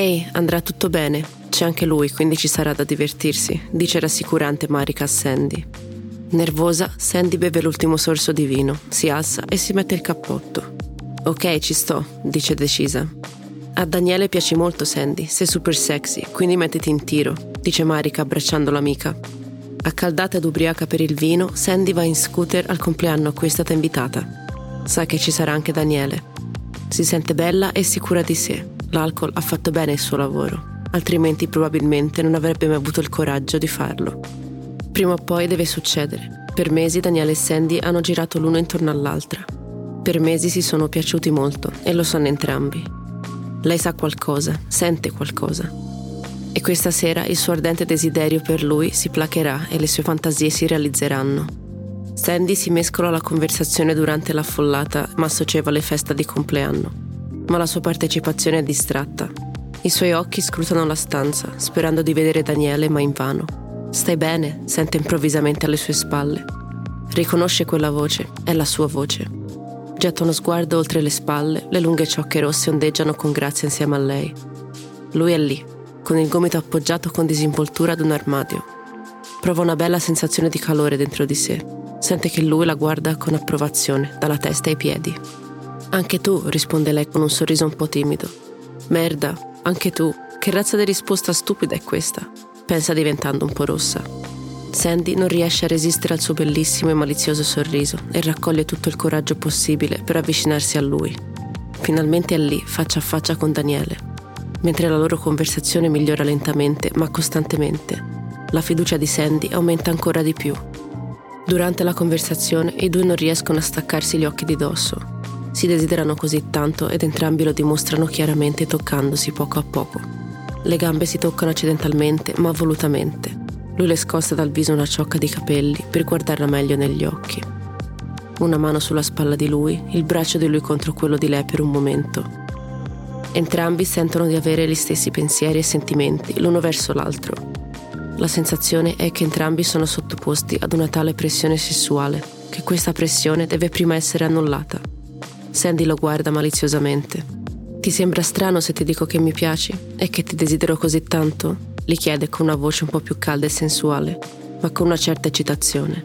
Ehi, andrà tutto bene. C'è anche lui, quindi ci sarà da divertirsi, dice rassicurante Marika a Sandy. Nervosa, Sandy beve l'ultimo sorso di vino, si alza e si mette il cappotto. Ok, ci sto, dice decisa. A Daniele piace molto Sandy, sei super sexy, quindi mettiti in tiro, dice Marika abbracciando l'amica. Accaldata ed ubriaca per il vino, Sandy va in scooter al compleanno a cui è stata invitata. Sa che ci sarà anche Daniele. Si sente bella e sicura di sé. L'alcol ha fatto bene il suo lavoro, altrimenti probabilmente non avrebbe mai avuto il coraggio di farlo. Prima o poi deve succedere. Per mesi Daniele e Sandy hanno girato l'uno intorno all'altra. Per mesi si sono piaciuti molto e lo sanno entrambi. Lei sa qualcosa, sente qualcosa, e questa sera il suo ardente desiderio per lui si placherà e le sue fantasie si realizzeranno. Sandy si mescola alla conversazione durante l'affollata ma socievole festa di compleanno, ma la sua partecipazione è distratta. I suoi occhi scrutano la stanza, sperando di vedere Daniele, ma invano. Stai bene? sente improvvisamente alle sue spalle. Riconosce quella voce, è la sua voce. Getta uno sguardo oltre le spalle, le lunghe ciocche rosse ondeggiano con grazia insieme a lei. Lui è lì, con il gomito appoggiato con disinvoltura ad un armadio. Prova una bella sensazione di calore dentro di sé. Sente che lui la guarda con approvazione, dalla testa ai piedi. Anche tu, risponde lei con un sorriso un po' timido. Merda, anche tu. Che razza di risposta stupida è questa? Pensa diventando un po' rossa. Sandy non riesce a resistere al suo bellissimo e malizioso sorriso e raccoglie tutto il coraggio possibile per avvicinarsi a lui. Finalmente è lì, faccia a faccia con Daniele mentre la loro conversazione migliora lentamente ma costantemente. La fiducia di Sandy aumenta ancora di più. Durante la conversazione i due non riescono a staccarsi gli occhi di dosso. Si desiderano così tanto ed entrambi lo dimostrano chiaramente toccandosi poco a poco. Le gambe si toccano accidentalmente ma volutamente. Lui le scosta dal viso una ciocca di capelli per guardarla meglio negli occhi. Una mano sulla spalla di lui, il braccio di lui contro quello di lei per un momento, Entrambi sentono di avere gli stessi pensieri e sentimenti l'uno verso l'altro. La sensazione è che entrambi sono sottoposti ad una tale pressione sessuale che questa pressione deve prima essere annullata. Sandy lo guarda maliziosamente. Ti sembra strano se ti dico che mi piaci e che ti desidero così tanto? gli chiede con una voce un po' più calda e sensuale, ma con una certa eccitazione.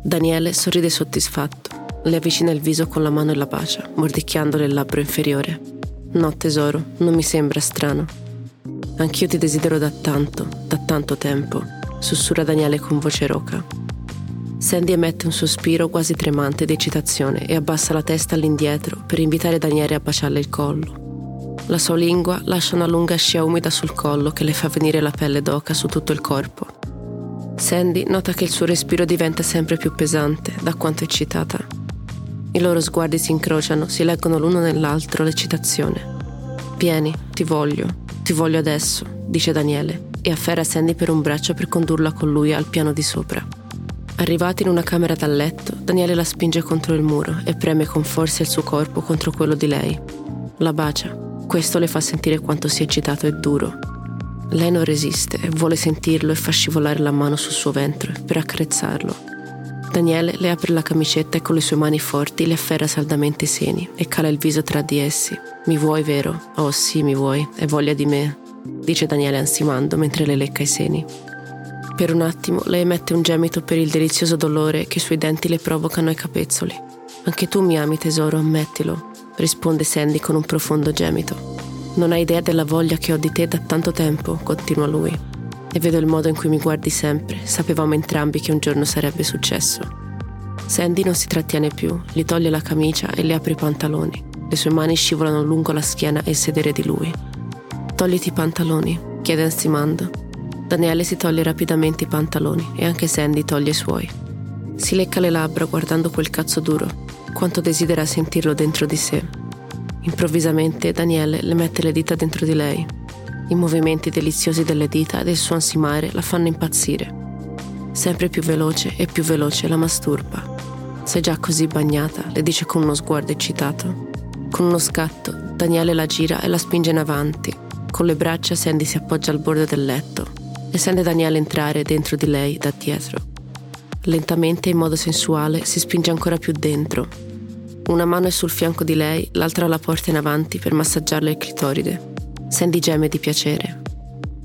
Daniele sorride soddisfatto. Le avvicina il viso con la mano e la bacia, mordicchiandole il labbro inferiore. No, tesoro, non mi sembra strano. Anch'io ti desidero da tanto, da tanto tempo, sussurra Daniele con voce roca. Sandy emette un sospiro quasi tremante di eccitazione e abbassa la testa all'indietro per invitare Daniele a baciarle il collo. La sua lingua lascia una lunga scia umida sul collo che le fa venire la pelle d'oca su tutto il corpo. Sandy nota che il suo respiro diventa sempre più pesante da quanto eccitata. I loro sguardi si incrociano, si leggono l'uno nell'altro l'eccitazione. Vieni, ti voglio, ti voglio adesso, dice Daniele e afferra Sandy per un braccio per condurla con lui al piano di sopra. Arrivati in una camera da letto, Daniele la spinge contro il muro e preme con forza il suo corpo contro quello di lei. La bacia. Questo le fa sentire quanto sia eccitato e duro. Lei non resiste, vuole sentirlo e fa scivolare la mano sul suo ventre per accarezzarlo. Daniele le apre la camicetta e con le sue mani forti le afferra saldamente i seni e cala il viso tra di essi. Mi vuoi, vero? Oh sì, mi vuoi, hai voglia di me, dice Daniele ansimando mentre le lecca i seni. Per un attimo lei emette un gemito per il delizioso dolore che i suoi denti le provocano ai capezzoli. Anche tu mi ami, tesoro, ammettilo, risponde Sandy con un profondo gemito. Non hai idea della voglia che ho di te da tanto tempo, continua lui e vedo il modo in cui mi guardi sempre. Sapevamo entrambi che un giorno sarebbe successo. Sandy non si trattiene più, gli toglie la camicia e le apre i pantaloni. Le sue mani scivolano lungo la schiena e il sedere di lui. Togliti i pantaloni, chiede ansimando. Daniele si toglie rapidamente i pantaloni e anche Sandy toglie i suoi. Si lecca le labbra guardando quel cazzo duro, quanto desidera sentirlo dentro di sé. Improvvisamente Daniele le mette le dita dentro di lei i movimenti deliziosi delle dita e del suo ansimare la fanno impazzire. Sempre più veloce e più veloce la masturba. Sei già così bagnata, le dice con uno sguardo eccitato. Con uno scatto, Daniele la gira e la spinge in avanti. Con le braccia Sandy si appoggia al bordo del letto e sente Daniele entrare dentro di lei da dietro. Lentamente, in modo sensuale, si spinge ancora più dentro. Una mano è sul fianco di lei, l'altra la porta in avanti per massaggiarle il clitoride. Sandy geme di piacere.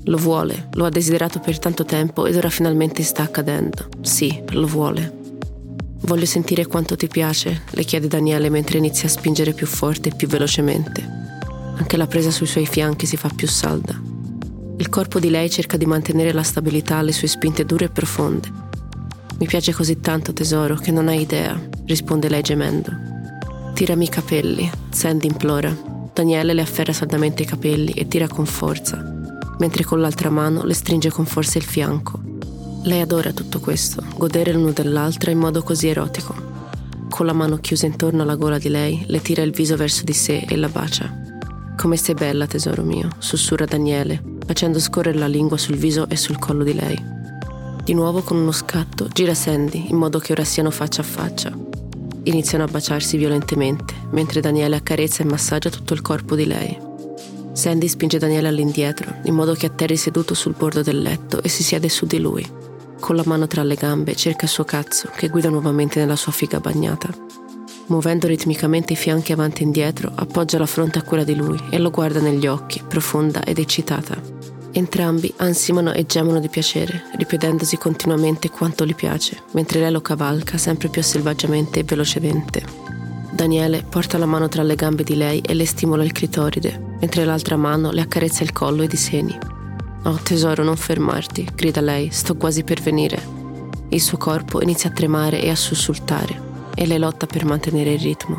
Lo vuole, lo ha desiderato per tanto tempo ed ora finalmente sta accadendo. Sì, lo vuole. Voglio sentire quanto ti piace, le chiede Daniele mentre inizia a spingere più forte e più velocemente. Anche la presa sui suoi fianchi si fa più salda. Il corpo di lei cerca di mantenere la stabilità alle sue spinte dure e profonde. Mi piace così tanto, tesoro, che non hai idea, risponde lei gemendo. Tirami i capelli, Sandy implora. Daniele le afferra saldamente i capelli e tira con forza, mentre con l'altra mano le stringe con forza il fianco. Lei adora tutto questo, godere l'uno dell'altra in modo così erotico. Con la mano chiusa intorno alla gola di lei, le tira il viso verso di sé e la bacia. Come sei bella, tesoro mio, sussurra Daniele, facendo scorrere la lingua sul viso e sul collo di lei. Di nuovo con uno scatto gira Sandy in modo che ora siano faccia a faccia. Iniziano a baciarsi violentemente, mentre Daniele accarezza e massaggia tutto il corpo di lei. Sandy spinge Daniele all'indietro, in modo che atterri seduto sul bordo del letto e si siede su di lui. Con la mano tra le gambe cerca il suo cazzo, che guida nuovamente nella sua figa bagnata. Muovendo ritmicamente i fianchi avanti e indietro, appoggia la fronte a quella di lui e lo guarda negli occhi, profonda ed eccitata. Entrambi ansimano e gemono di piacere, ripetendosi continuamente quanto gli piace, mentre lei lo cavalca sempre più selvaggiamente e velocemente. Daniele porta la mano tra le gambe di lei e le stimola il clitoride, mentre l'altra mano le accarezza il collo ed i seni. Oh tesoro, non fermarti, grida lei, sto quasi per venire. Il suo corpo inizia a tremare e a sussultare e lei lotta per mantenere il ritmo.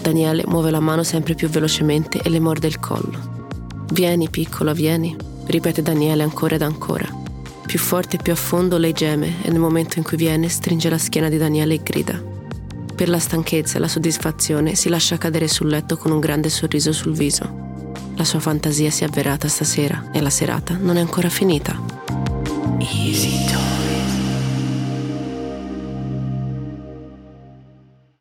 Daniele muove la mano sempre più velocemente e le morde il collo. Vieni, piccola, vieni, ripete Daniele ancora ed ancora. Più forte e più a fondo lei geme e nel momento in cui viene stringe la schiena di Daniele e grida. Per la stanchezza e la soddisfazione si lascia cadere sul letto con un grande sorriso sul viso. La sua fantasia si è avverata stasera e la serata non è ancora finita. Easy talk.